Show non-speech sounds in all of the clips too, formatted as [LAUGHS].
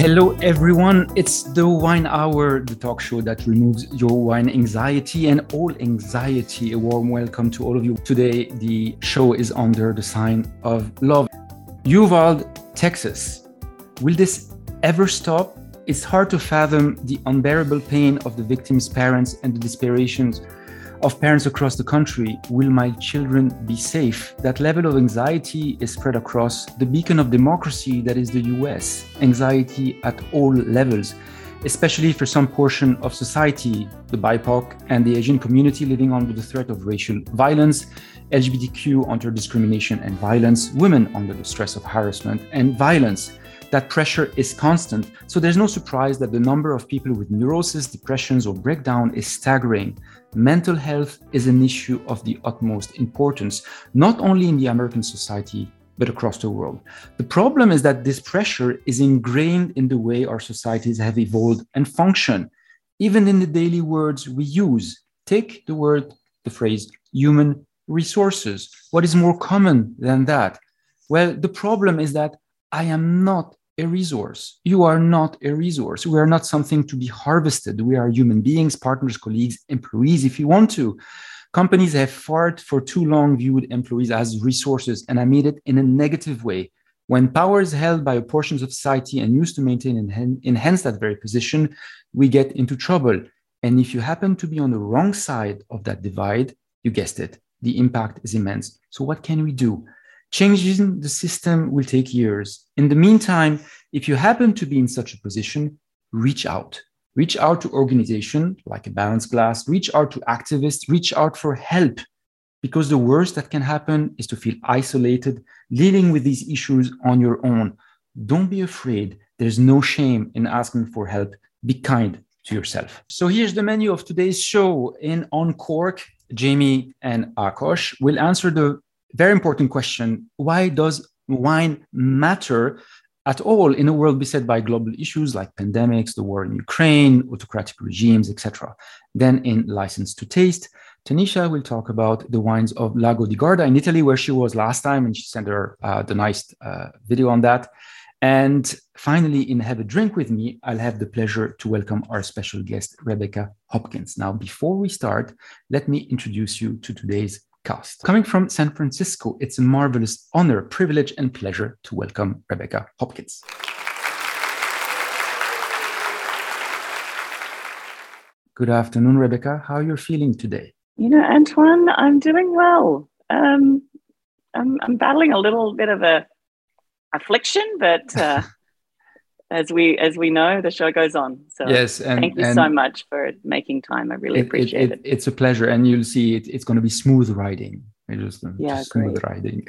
Hello, everyone. It's the Wine Hour, the talk show that removes your wine anxiety and all anxiety. A warm welcome to all of you. Today, the show is under the sign of love. Uvalde, Texas. Will this ever stop? It's hard to fathom the unbearable pain of the victims' parents and the desperations of parents across the country will my children be safe? That level of anxiety is spread across the beacon of democracy that is the US. Anxiety at all levels, especially for some portion of society, the BIPOC and the Asian community living under the threat of racial violence, LGBTQ under discrimination and violence, women under the stress of harassment and violence that pressure is constant. So there's no surprise that the number of people with neurosis, depressions, or breakdown is staggering mental health is an issue of the utmost importance, not only in the American society, but across the world. The problem is that this pressure is ingrained in the way our societies have evolved and function, even in the daily words we use. Take the word, the phrase human resources. What is more common than that? Well, the problem is that I am not a resource. You are not a resource. We are not something to be harvested. We are human beings, partners, colleagues, employees, if you want to. Companies have far for too long viewed employees as resources, and I made it in a negative way. When power is held by portions of society and used to maintain and enhance that very position, we get into trouble. And if you happen to be on the wrong side of that divide, you guessed it, the impact is immense. So, what can we do? Changing the system will take years. In the meantime, if you happen to be in such a position, reach out. Reach out to organizations like a balanced glass, reach out to activists, reach out for help. Because the worst that can happen is to feel isolated, dealing with these issues on your own. Don't be afraid. There's no shame in asking for help. Be kind to yourself. So here's the menu of today's show. In On Cork, Jaime and Akosh will answer the very important question why does wine matter at all in a world beset by global issues like pandemics, the war in Ukraine, autocratic regimes, etc. Then in License to Taste, Tanisha will talk about the wines of Lago di Garda in Italy, where she was last time, and she sent her uh, the nice uh, video on that. And finally, in Have a Drink with Me, I'll have the pleasure to welcome our special guest, Rebecca Hopkins. Now, before we start, let me introduce you to today's cast. Coming from San Francisco, it's a marvelous honor, privilege, and pleasure to welcome Rebecca Hopkins. Good afternoon, Rebecca. How are you feeling today? You know, Antoine, I'm doing well. Um, I'm, I'm battling a little bit of a affliction, but uh, [LAUGHS] as we as we know, the show goes on. So yes, and, thank you so much for making time. I really it, appreciate it, it, It's a pleasure, and you'll see it, it's going to be smooth riding. Just, yeah, just smooth riding.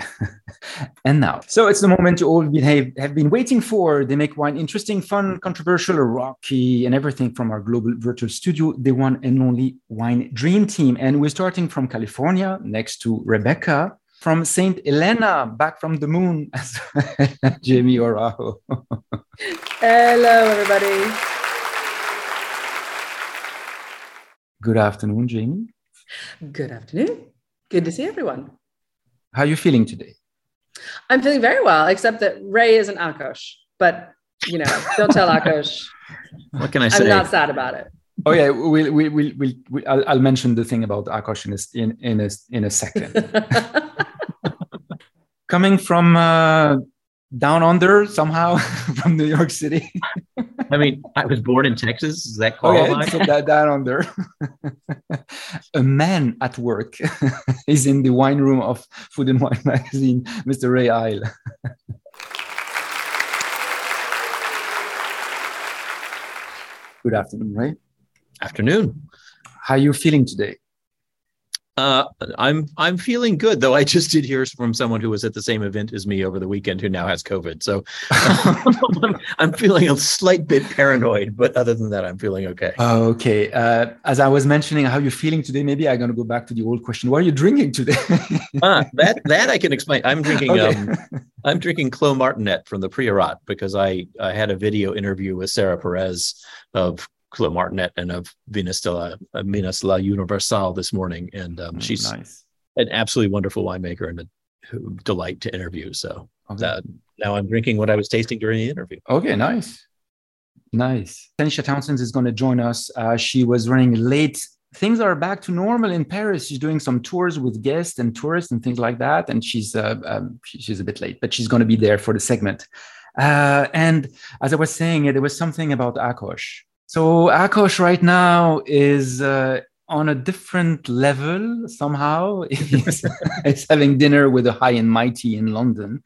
[LAUGHS] and now, so it's the moment you all have, have been waiting for. They make wine interesting, fun, controversial, rocky, and everything from our global virtual studio, the one and only Wine Dream Team. And we're starting from California, next to Rebecca, from St. Helena, back from the moon, [LAUGHS] Jaime Araujo. [LAUGHS] Hello, everybody. Good afternoon, Jaime. Good afternoon. Good to see everyone. How are you feeling today? I'm feeling very well, except that Ray is an Akosh. But, you know, don't tell Akosh. [LAUGHS] What can I say? I'm not sad about it. Oh yeah, we'll, we'll, we'll, we'll, I'll, I'll mention the thing about Akosh in a, in, in a, in a second. [LAUGHS] Coming from uh, down under somehow [LAUGHS] from New York City. I mean, I was born in Texas. Is that qualify? Okay, so that down under. [LAUGHS] a man at work [LAUGHS] is in the wine room of Food and Wine magazine, Mr. Ray Isle. Good afternoon, Ray. Afternoon. How are you feeling today? Uh, I'm I'm feeling good, though. I just did hear from someone who was at the same event as me over the weekend who now has COVID. So I'm, [LAUGHS] [LAUGHS] I'm, feeling a slight bit paranoid, but other than that, I'm feeling okay. Okay. Uh, as I was mentioning, how you're feeling today? Maybe I'm going to go back to the old question. What are you drinking today? uh, [LAUGHS] that that I can explain. I'm drinking. Okay. Um, I'm drinking Clos Martinet from the Priorat because I I had a video interview with Sara Pérez of Clos Martinet and of Venus de la uh, Venus La Universal this morning, and um, mm, she's nice. an absolutely wonderful winemaker and a delight to interview. So okay. now I'm drinking what I was tasting during the interview. Okay, nice. Nice. Tanisha Townsend is going to join us. Uh, she was running late. Things are back to normal in Paris. She's doing some tours with guests and tourists and things like that. And she's uh, um, she's a bit late, but she's going to be there for the segment. Uh, and as I was saying, there was something about Akosh. So Akosh right now is uh, on a different level somehow. [LAUGHS] he's, having dinner with the high and mighty in London,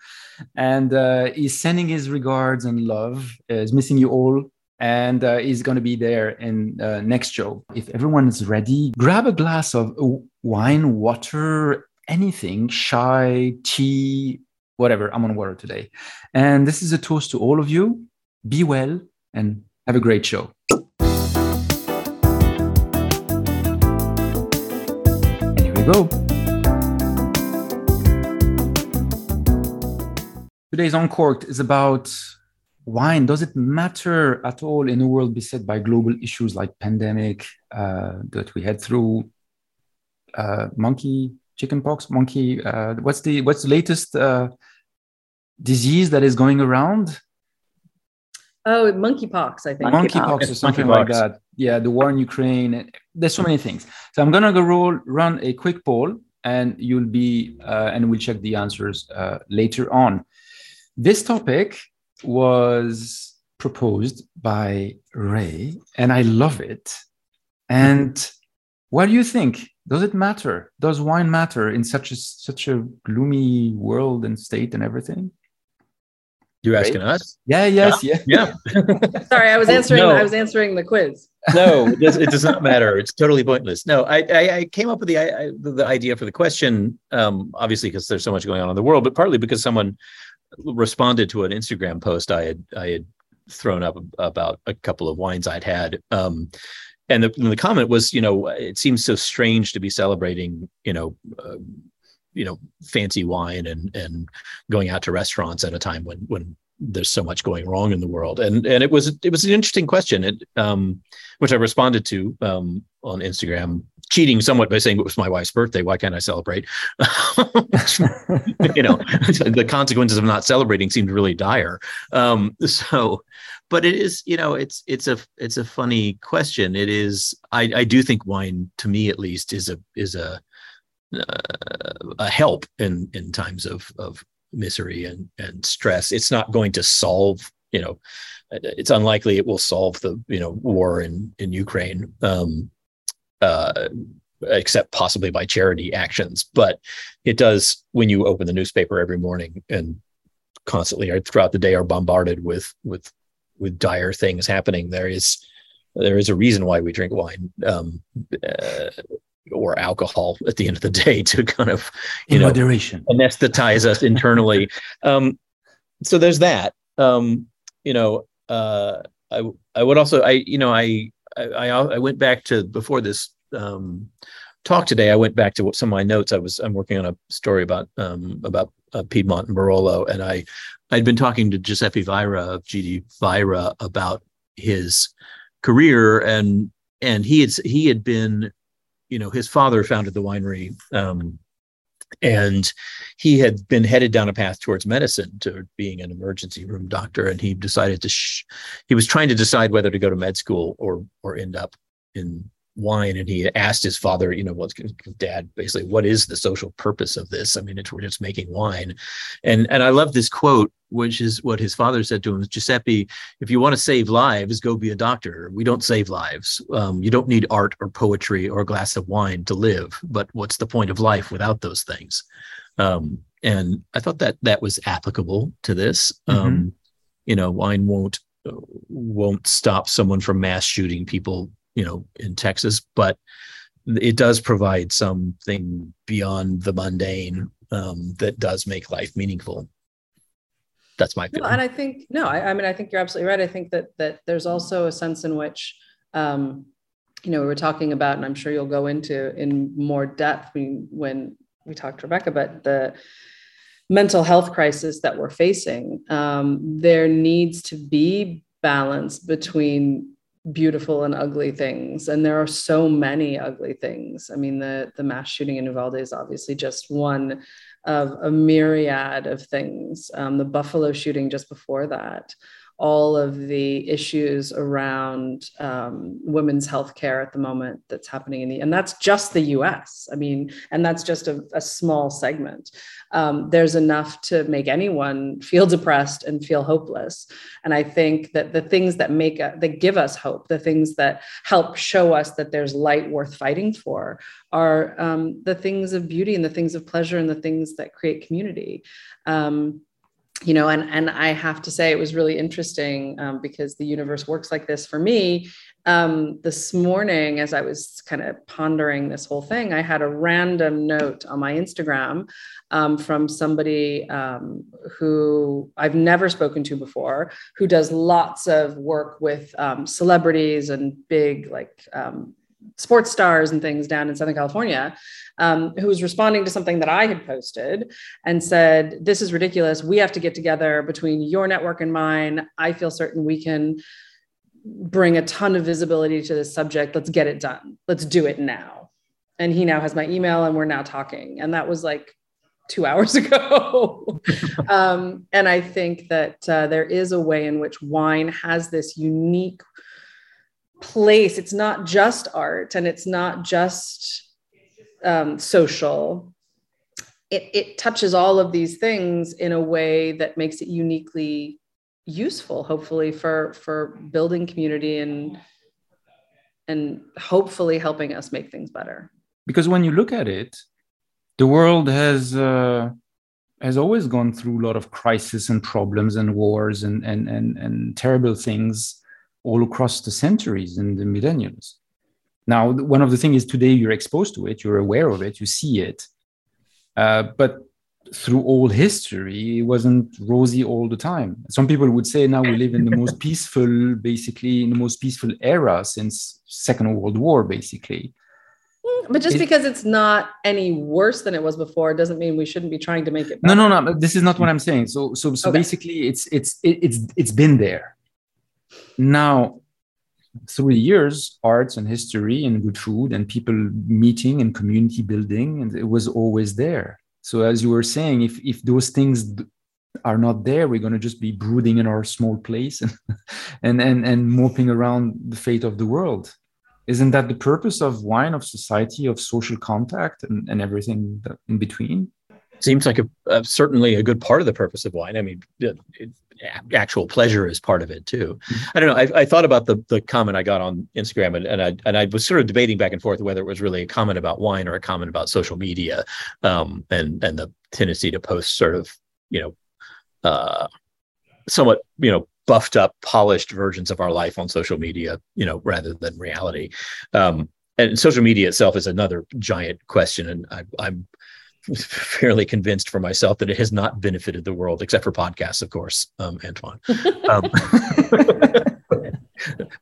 and uh, he's sending his regards and love. Uh, he's missing you all, and uh, he's going to be there in uh, next show. If everyone is ready, grab a glass of wine, water, anything, chai, tea, whatever. I'm on water today, and this is a toast to all of you. Be well and have a great show. Go. Today's Uncorked is about wine. Does it matter at all in a world beset by global issues like pandemic uh, that we had through uh, monkey chickenpox? Monkey. Uh, what's the what's the latest uh, disease that is going around? Oh, monkeypox, I think. Monkeypox or something monkeypox. like that. Yeah, the war in Ukraine. There's so many things. So I'm gonna go roll, run a quick poll, and you'll be, uh, and we'll check the answers uh, later on. This topic was proposed by Ray, and I love it. And what do you think? Does it matter? Does wine matter in such a such a gloomy world and state and everything? You're asking us? Yeah. Yes. Yeah. Yeah. yeah. [LAUGHS] Sorry, I was answering. No. I was answering the quiz. No, it does, it does, not matter. It's totally pointless. No, I, I, I came up with the, I, the idea for the question, um, obviously because there's so much going on in the world, but partly because someone responded to an Instagram post I had I had thrown up about a couple of wines I'd had. Um, and the, and the comment was, you know, it seems so strange to be celebrating, you know, uh, you know fancy wine and and going out to restaurants at a time when when there's so much going wrong in the world. And and it was it was an interesting question. It um which i responded to um on instagram cheating somewhat by saying it was my wife's birthday. Why can't i celebrate? [LAUGHS] You know [LAUGHS] the consequences of not celebrating seemed really dire. Um so but it is you know it's it's a it's a funny question. It is i i do think wine to me at least is a is a uh, a help in in times of of misery and and stress. It's not going to solve, you know, it's unlikely it will solve the you know war in in Ukraine, um, uh, except possibly by charity actions. But it does when you open the newspaper every morning and constantly or throughout the day are bombarded with with with dire things happening. There is there is a reason why we drink wine. Um, uh, or alcohol at the end of the day to kind of you In know moderation. anesthetize us internally. [LAUGHS] Um, so there's that. Um, you know uh, I I would also I you know I I I went back to before this um, talk today I went back to some of my notes. I was I'm working on a story about um, about uh, Piedmont and Barolo and I I'd been talking to Giuseppe Vajra of G.D. Vajra about his career and and he had he had been you know, his father founded the winery. Um, and he had been headed down a path towards medicine to being an emergency room doctor and he decided to sh- he was trying to decide whether to go to med school or or end up in wine and he asked his father you know what's dad basically what is the social purpose of this? I mean it's we're just making wine. And and i love this quote which is what his father said to him giuseppe if you want to save lives go be a doctor. We don't save lives. Um, you don't need art or poetry or a glass of wine to live. But what's the point of life without those things? Um, and i thought that that was applicable to this. Mm-hmm. um, you know wine won't won't stop someone from mass shooting people you know in Texas, but it does provide something beyond the mundane um, that does make life meaningful. That's my feeling. No, and I think no, I, I, mean I think you're absolutely right. I think that that there's also a sense in which um, you know we were talking about, and I'm sure you'll go into in more depth when when we talked to Rebecca, but the mental health crisis that we're facing, um, there needs to be balance between beautiful and ugly things and there are so many ugly things. I mean the the mass shooting in uvalde is obviously just one of a myriad of things. Um, the buffalo shooting just before that all of the issues around um, women's health care at the moment that's happening in the and that's just the us i mean and that's just a, a small segment. Um, there's enough to make anyone feel depressed and feel hopeless. And i think that the things that make a, that give us hope the things that help show us that there's light worth fighting for are um, the things of beauty and the things of pleasure and the things that create community. Um, you know and and i have to say it was really interesting um, because the universe works like this for me. Um, this morning as i was kind of pondering this whole thing i had a random note on my instagram um, from somebody um, who i've never spoken to before who does lots of work with um, celebrities and big like um, sports stars and things down in Southern California, um, who was responding to something that I had posted and said, This is ridiculous. We have to get together between your network and mine. I feel certain we can bring a ton of visibility to this subject. Let's get it done. Let's do it now. And he now has my email and we're now talking. And that was like two [LAUGHS] hours ago. [LAUGHS] um, and I think that uh, there is a way in which wine has this unique place. It's not just art and it's not just um, social. It, it touches all of these things in a way that makes it uniquely useful, hopefully, for for building community and and hopefully helping us make things better. Because when you look at it, the world has uh, has always gone through a lot of crisis and problems and wars and and and, and terrible things all across the centuries and the millennials. Now, one of the things is today you're exposed to it, you're aware of it, you see it. Uh, but through all history, it wasn't rosy all the time. Some people would say now we live in the most [LAUGHS] peaceful, basically, in the most peaceful era since Second World War, basically. Hmm, but just it, because it's not any worse than it was before doesn't mean we shouldn't be trying to make it. Better. No, no, no. This is not what I'm saying. So, so, so okay. basically, it's it's it, it's it's been there now, through the years, arts and history and good food and people meeting and community building, and it was always there. So as you were saying, if if those things are not there, we're going to just be brooding in our small place and [LAUGHS] and and, and moping around the fate of the world. Isn't that the purpose of wine, of society, of social contact, and, and everything in between? Seems like a, certainly a good part of the purpose of wine. I mean, it, it, actual pleasure is part of it too. Mm-hmm. I don't know. I, I, thought about the the comment I got on Instagram, and, and I and I was sort of debating back and forth whether it was really a comment about wine or a comment about social media, um, and and the tendency to post sort of you know, uh, somewhat you know buffed up, polished versions of our life on social media, you know, rather than reality. Um, and social media itself is another giant question, and I, I'm [LAUGHS] fairly convinced for myself that it has not benefited the world, except for podcasts, of course, um, Antoine. Um, [LAUGHS]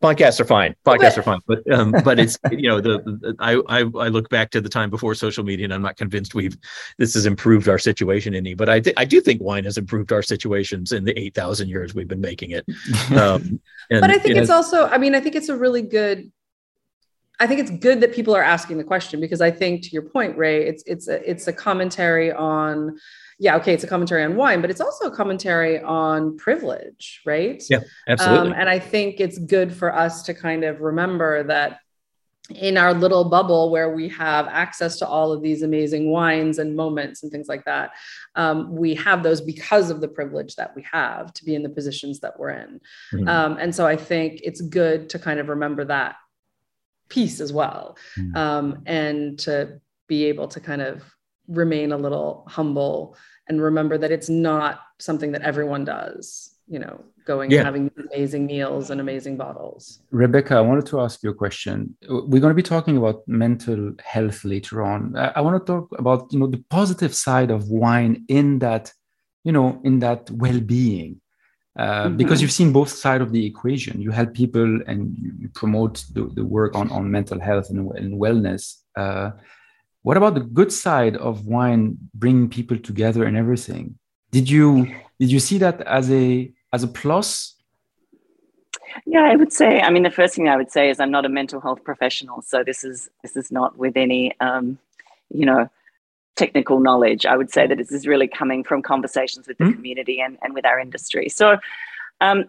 podcasts are fine. Podcasts are fine, but um, but it's you know the, the, I, I I look back to the time before social media, and I'm not convinced we've this has improved our situation any. But I th- I do think wine has improved our situations in the eight thousand years we've been making it. [LAUGHS] Um, and, but I think it's also. I mean, I think it's a really good I think it's good that people are asking the question because I think to your point, Ray, it's it's a it's a commentary on, yeah, okay, it's a commentary on wine, but it's also a commentary on privilege, right? Yeah, absolutely. Um, and I think it's good for us to kind of remember that in our little bubble where we have access to all of these amazing wines and moments and things like that um, we have those because of the privilege that we have to be in the positions that we're in mm-hmm. um, and so i think it's good to kind of remember that piece as well. Mm. um, and to be able to kind of remain a little humble and remember that it's not something that everyone does you know going yeah. and having amazing meals and amazing bottles. Rebecca i wanted to ask you a question. We're going to be talking about mental health later on. I, I want to talk about you know the positive side of wine in that you know in that well-being uh, mm-hmm. because you've seen both sides of the equation. You help people and you, promote the, the, work on, on mental health and, and wellness. Uh, what about the good side of wine bringing people together and everything? Did you did you see that as a as a plus? Yeah, I would say. I mean, the first thing I would say is I'm not a mental health professional, so this is this is not with any, um, you know, technical knowledge. I would say that this is really coming from conversations with the mm community and, and with our industry. So, um,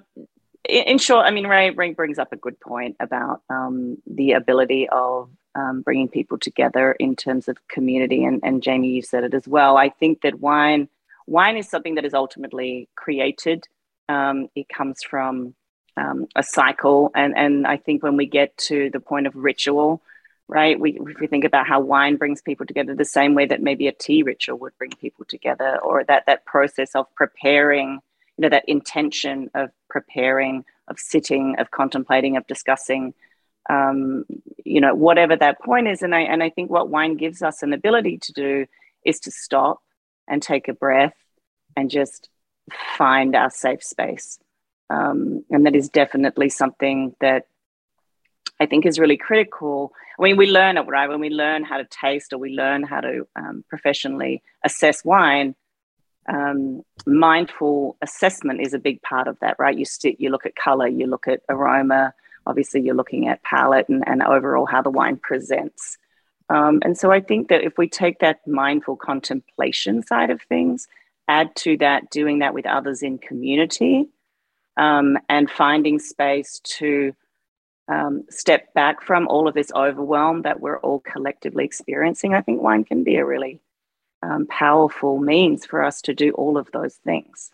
in short, I mean, Ray, Ray brings up a good point about um, the ability of um, bringing people together in terms of community. And, and Jaime, you said it as well. I think that wine wine is something that is ultimately created. Um, it comes from um, a cycle, and and I think when we get to the point of ritual, right? We if we think about how wine brings people together, the same way that maybe a tea ritual would bring people together, or that that process of preparing, you know, that intention of preparing, of sitting, of contemplating, of discussing um, you know, whatever that point is. And I and I think what wine gives us an ability to do is to stop and take a breath and just find our safe space. Um, and that is definitely something that I think is really critical. I mean, we learn it, right? When we learn how to taste or we learn how to um, professionally assess wine, um, mindful assessment is a big part of that, right? You sit, you look at color, you look at aroma, obviously you're looking at palate and, and overall how the wine presents. Um, and so I think that if we take that mindful contemplation side of things, add to that doing that with others in community um, and finding space to um, step back from all of this overwhelm that we're all collectively experiencing, I think wine can be a really um, powerful means for us to do all of those things.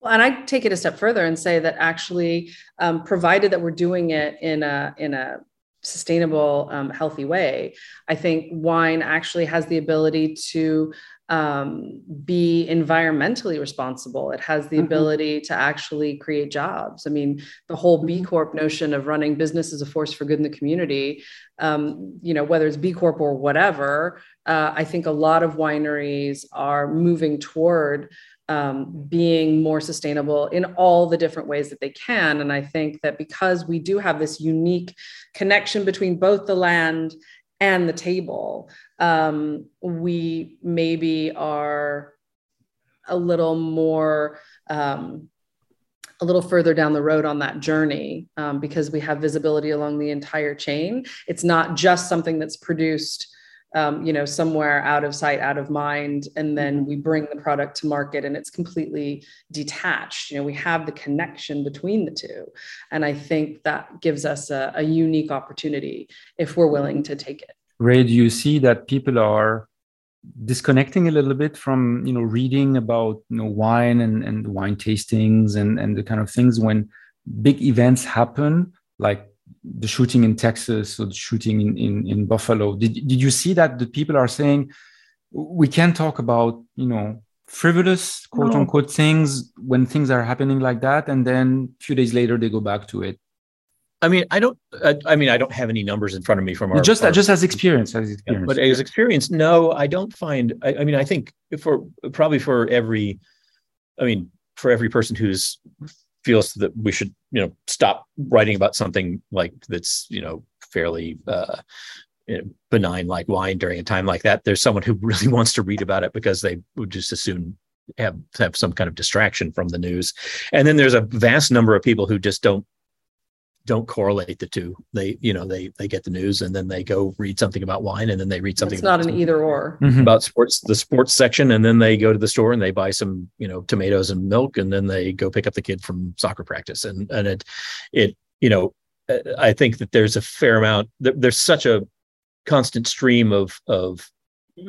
Well, and I take it a step further and say that actually, um, provided that we're doing it in a in a sustainable, um, healthy way, I think wine actually has the ability to um, be environmentally responsible. It has the mm-hmm. ability to actually create jobs. I mean, the whole B mm-hmm. Corp notion of running business as a force for good in the community, um, you know, whether it's B Corp or whatever, uh, I think a lot of wineries are moving toward um, being more sustainable in all the different ways that they can. And I think that because we do have this unique connection between both the land and the table, um, we maybe are a little more. Um, a little further down the road on that journey um, because we have visibility along the entire chain. It's not just something that's produced um, you know, somewhere out of sight, out of mind, and then mm-hmm. we bring the product to market and it's completely detached. You know, we have the connection between the two. And I think that gives us a, a unique opportunity if we're willing to take it. Ray, do you see that people are disconnecting a little bit from you know reading about you know wine and, and wine tastings and and the kind of things when big events happen like the shooting in Texas or the shooting in, in, in Buffalo. Did, did you see that the people are saying we can't talk about, you know, frivolous quote no. unquote things when things are happening like that and then a few days later they go back to it i mean i don't I, I mean i don't have any numbers in front of me from our just our, just as experience as experience yeah, but as experience no i don't find I, I mean i think for probably for every i mean for every person who's feels that we should you know stop writing about something like that's you know fairly uh, you know, benign like wine during a time like that. There's someone who really [LAUGHS] wants to read about it because they would just as soon have have some kind of distraction from the news. And then there's a vast number of people who just don't don't correlate the two. They, you know, they they get the news and then they go read something about wine and then they read something. It's not an either or mm-hmm. about sports, the sports section, and then they go to the store and they buy some, you know, tomatoes and milk, and then they go pick up the kid from soccer practice, and and it, it, you know, I think that there's a fair amount. There's such a constant stream of of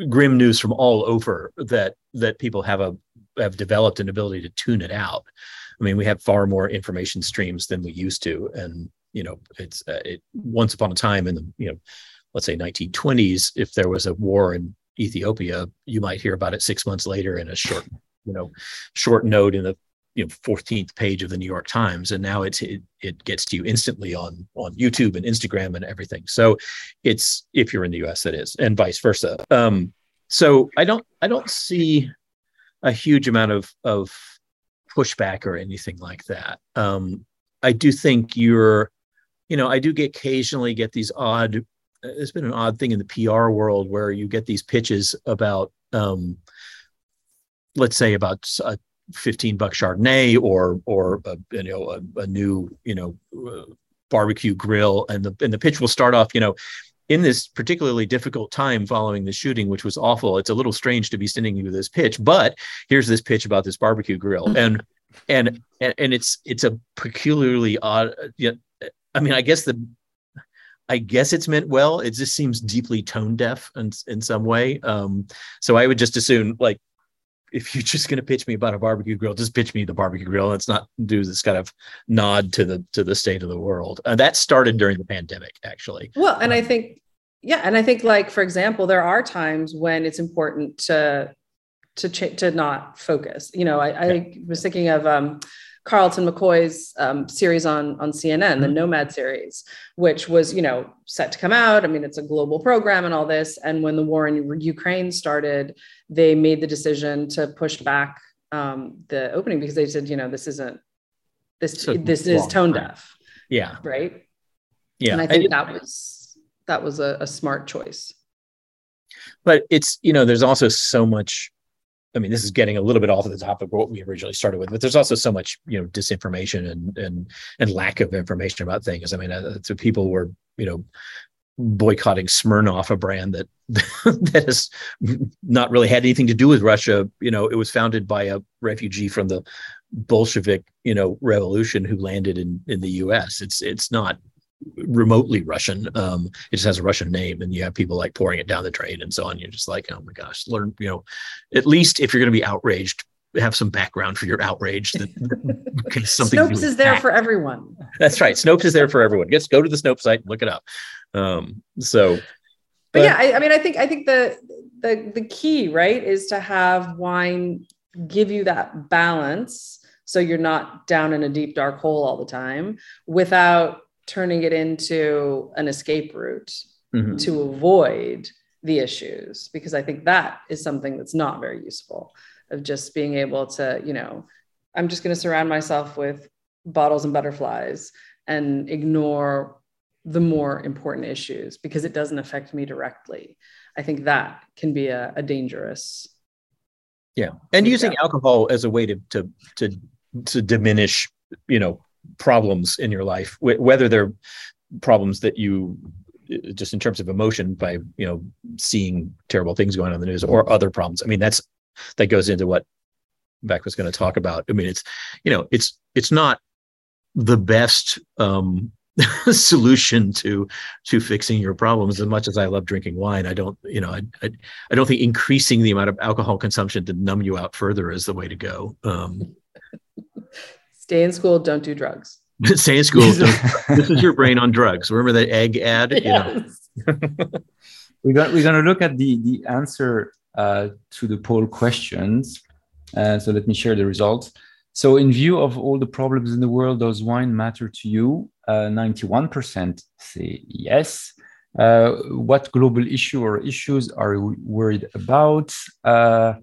grim news from all over that that people have a have developed an ability to tune it out I mean, we have far more information streams than we used to, and you know, it's uh, it once upon a time in the you know, let's say 1920s, if there was a war in Ethiopia, you might hear about it six months later in a short, you know, short note in the you know 14th page of the New York Times, and now it's it, it gets to you instantly on on YouTube and Instagram and everything. So it's if you're in the U.S. that is, and vice versa. Um, so I don't I don't see a huge amount of of pushback or anything like that. Um, I do think you're, you know, I do get occasionally get these odd. There's been an odd thing in the PR world where you get these pitches about, um, let's say, about a 15 buck Chardonnay or or a, you know a, a new you know uh, barbecue grill, and the and the pitch will start off, you know, in this particularly difficult time following the shooting, which was awful, it's a little strange to be sending you this pitch, but here's this pitch about this barbecue grill. Mm-hmm. And and, and and it's it's a peculiarly odd. You know, I mean, I guess the I guess it's meant well. It just seems deeply tone deaf in, in some way. Um, so I would just assume like if you're just going to pitch me about a barbecue grill, just pitch me the barbecue grill. Let's not do this kind of nod to the to the state of the world. Uh, that started during the pandemic, actually. Well, and I think, yeah, and I think like for example, there are times when it's important to to ch- to not focus. You know, I, I was thinking of um, Carlton McCoy's um, series on on CNN, mm-hmm. the Nomad series, which was you know set to come out. I mean, it's a global program and all this. And when the war in Ukraine started, they made the decision to push back um, the opening because they said, you know, this isn't this so this is tone deaf. Yeah. Right. Yeah. And I think that was that was a, a smart choice. But it's you know, there's also so much I mean, this is getting a little bit off of the topic of what we originally started with, but there's also so much, you know, disinformation and and and lack of information about things. I mean, uh, so people were, you know, boycotting Smirnoff, a brand that [LAUGHS] that has not really had anything to do with Russia. You know, it was founded by a refugee from the Bolshevik, you know, revolution who landed in in the U.S. It's it's not remotely Russian. Um, it just has a Russian name, and you have people like pouring it down the drain and so on. You're just like, oh my gosh, learn. You know, at least if you're going to be outraged, have some background for your outrage. That something Snopes is there for everyone. That's right. Snopes is there for everyone. Just go to the Snopes site, look it up. Um, so, but, but yeah, I, I mean, I think I think the the the key right is to have wine give you that balance so you're not down in a deep dark hole all the time without turning it into an escape route mm-hmm. to avoid the issues because i think that is something that's not very useful of just being able to you know i'm just going to surround myself with bottles and butterflies and ignore the more important issues because it doesn't affect me directly. I think that can be a, a dangerous yeah. And using alcohol as a way to to to to diminish you know problems in your life, whether they're problems that you just in terms of emotion by you know seeing terrible things going on in the news or other problems. I mean, that's that goes into what Beck was going to talk about. I mean, it's you know, it's it's not the best um, [LAUGHS] solution to to fixing your problems. As much as I love drinking wine, I don't you know I, I, I don't think increasing the amount of alcohol consumption to numb you out further is the way to go. Um, Stay in school, don't do drugs. [LAUGHS] Stay in school. [LAUGHS] this is your brain on drugs. Remember that egg ad? Yes. You know. [LAUGHS] we're, going, we're going to look at the, the answer uh, to the poll questions. Uh, so let me share the results. So, in view of all the problems in the world, does wine matter to you? Uh, 91% say yes. Uh, what global issue or issues are you worried about? Uh,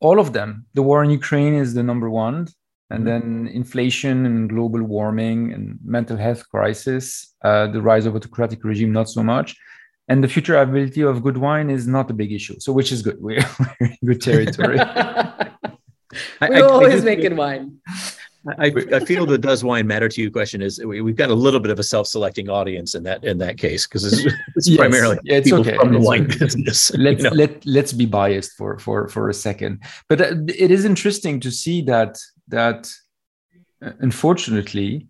all of them. The war in Ukraine is the number one and then inflation and global warming and mental health crisis, uh, the rise of autocratic regime, not so much. And the future ability of good wine is not a big issue. So, which is good. We're, [LAUGHS] we're in good territory. we [LAUGHS] I, always I, make good wine. I, I feel the does wine matter to you question is we, have got a little bit of a self-selecting audience in that in that case because it's, [LAUGHS] it's yes. primarily yeah, it's people okay. from the wine okay. business. Let's you know? let let's be biased for for for a second, but uh, it is interesting to see that that uh, unfortunately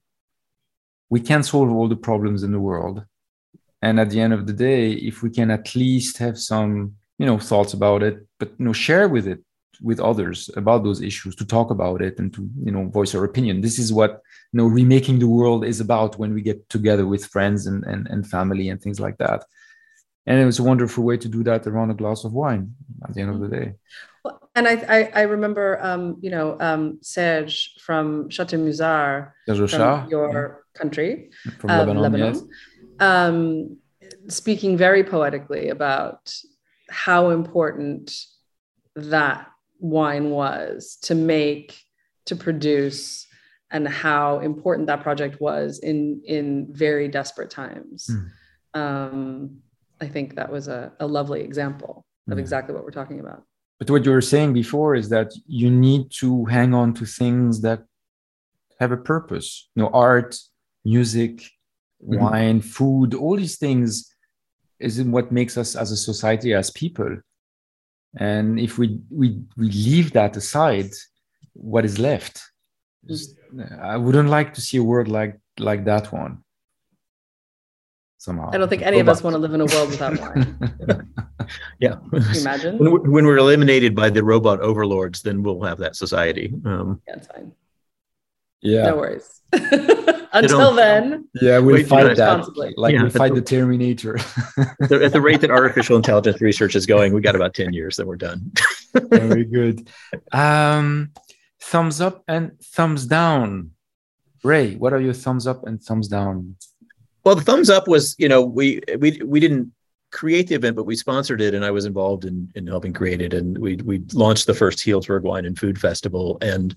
we can't solve all the problems in the world. And at the end of the day if we can at least have some you know thoughts about it but you know share with it with others about those issues to talk about it and to you know voice our opinion. This is what you know remaking the world is about when we get together with friends and and, and family and things like that. And it was a wonderful way to do that around a glass of wine at the end of the day. Well, and I, I, I remember, um, you know, um, Serge from Chateau Musar, from your yeah. country, from um, Lebanon, Lebanon yes. um, speaking very poetically about how important that wine was to make, to produce, and how important that project was in in very desperate times. Mm. Um, I think that was a, a lovely example of mm. exactly what we're talking about. But what you were saying before is that you need to hang on to things that have a purpose. You know, art, music, mm-hmm. wine, food, all these things is what makes us as a society, as people. And if we we we leave that aside, what is left? Just, I wouldn't like to see a world like like that one. Somehow. I don't think any of us want to live in a world without [LAUGHS] wine. [LAUGHS] yeah. imagine? When, when, we're eliminated by the robot overlords, then we'll have that society. Um, yeah, it's fine. Yeah. No worries. [LAUGHS] Until then, yeah, we'll fight that. Like yeah, we fight the, the Terminator. [LAUGHS] at the rate that artificial intelligence research is going, we got about ten years, then we're done. Very good. Um, thumbs up and thumbs down. Ray, what are your thumbs up and thumbs down? Well, the thumbs up was, you know, we we we didn't create the event, but we sponsored it, and I was involved in in helping create it. And we we launched the first Healdsburg Wine and Food Festival, and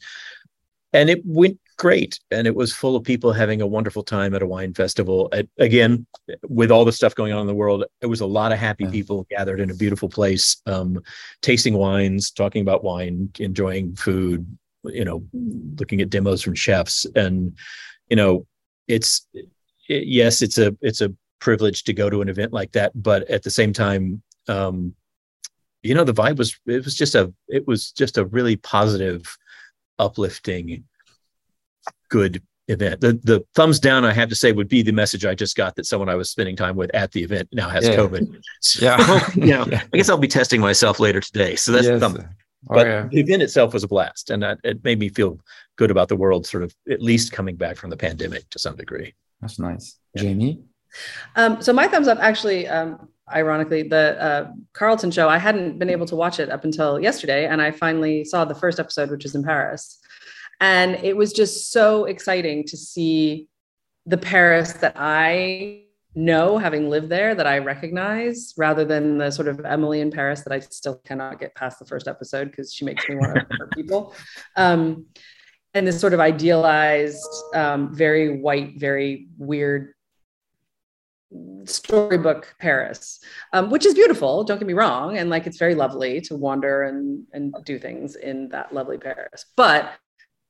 and it went great and it was full of people having a wonderful time at a wine festival at, again with all the stuff going on in the world it was a lot of happy yeah. people gathered in a beautiful place um, tasting wines talking about wine enjoying food you know looking at demos from chefs and you know it's it, yes it's a it's a privilege to go to an event like that but at the same time um, you know the vibe was it was just a it was just a really positive uplifting good event. The the thumbs down I have to say would be the message I just got that someone I was spending time with at the event now has yeah. COVID. [LAUGHS] So, yeah. [LAUGHS] you know, yeah. I guess I'll be testing myself later today. So that's yes. thumb. Oh, but yeah. the event itself was a blast and that, it made me feel good about the world sort of at least coming back from the pandemic to some degree. That's nice. Jaime? Um, so my thumbs up actually um, ironically the uh, carlton show i hadn't been able to watch it up until yesterday and i finally saw the first episode which is in paris and it was just so exciting to see the Paris that I know, having lived there, that I recognize, rather than the sort of Emily in Paris that I still cannot get past the first episode because she makes me want to hurt people. Um, and this sort of idealized, um, very white, very weird storybook Paris, um, which is beautiful. Don't get me wrong, and like it's very lovely to wander and and do things in that lovely Paris. But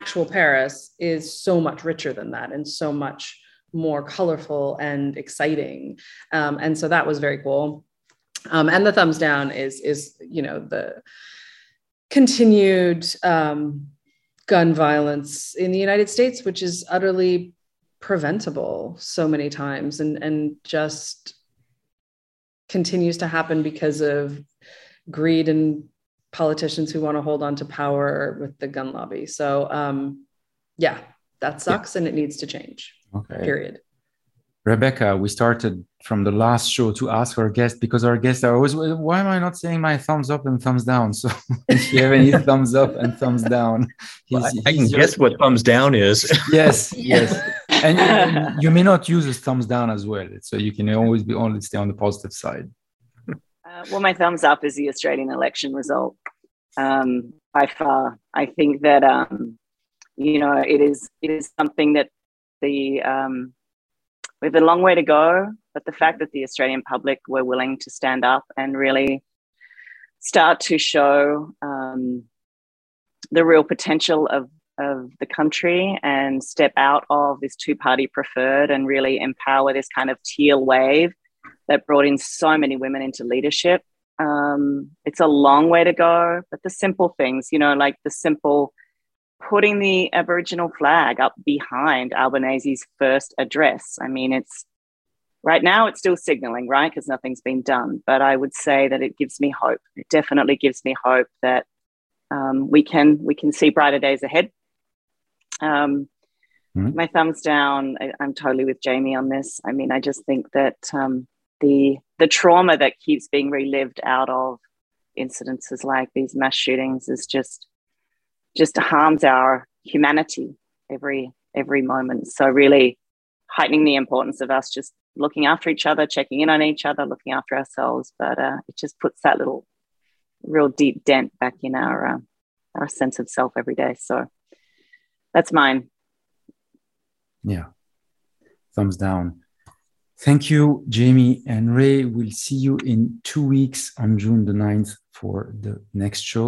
actual Paris is so much richer than that and so much more colorful and exciting. Um, and so that was very cool. Um, and the thumbs down is is you know the continued um, gun violence in the United States, which is utterly preventable so many times and and just continues to happen because of greed and politicians who want to hold on to power with the gun lobby. So um, yeah, that sucks yeah. and it needs to change. Okay. Period. Rebecca, we started from the last show to ask our guests because our guests are always, why am I not saying my thumbs up and thumbs down? So [LAUGHS] if you have any thumbs up and thumbs down, well, I, I can guess what thumbs down is. yes, yes. [LAUGHS] And [LAUGHS] you, you, may not use a thumbs down as well. So you can always be only stay on the positive side. Uh, well, my thumbs up is the Australian election result um, by far. I think that um, you know it is it is something that the um, we have a long way to go, but the fact that the Australian public were willing to stand up and really start to show um, the real potential of of the country and step out of this two party preferred and really empower this kind of teal wave that brought in so many women into leadership. Um, it's a long way to go, but the simple things, you know, like the simple putting the Aboriginal flag up behind Albanese's first address. I mean, it's right now it's still signaling, right? Because nothing's been done. But I would say that it gives me hope. It definitely gives me hope that um, we can we can see brighter days ahead. Um, mm-hmm. My thumbs down. I, am totally with Jaime on this. I mean, I just think that um, the the trauma that keeps being relived out of incidences like these mass shootings is just just harms our humanity every every moment so really heightening the importance of us just looking after each other checking in on each other looking after ourselves but uh, it just puts that little real deep dent back in our uh, our sense of self every day so that's mine yeah thumbs down Thank you, Jaime and Ray. We'll see you in two weeks on June the 9th for the next show.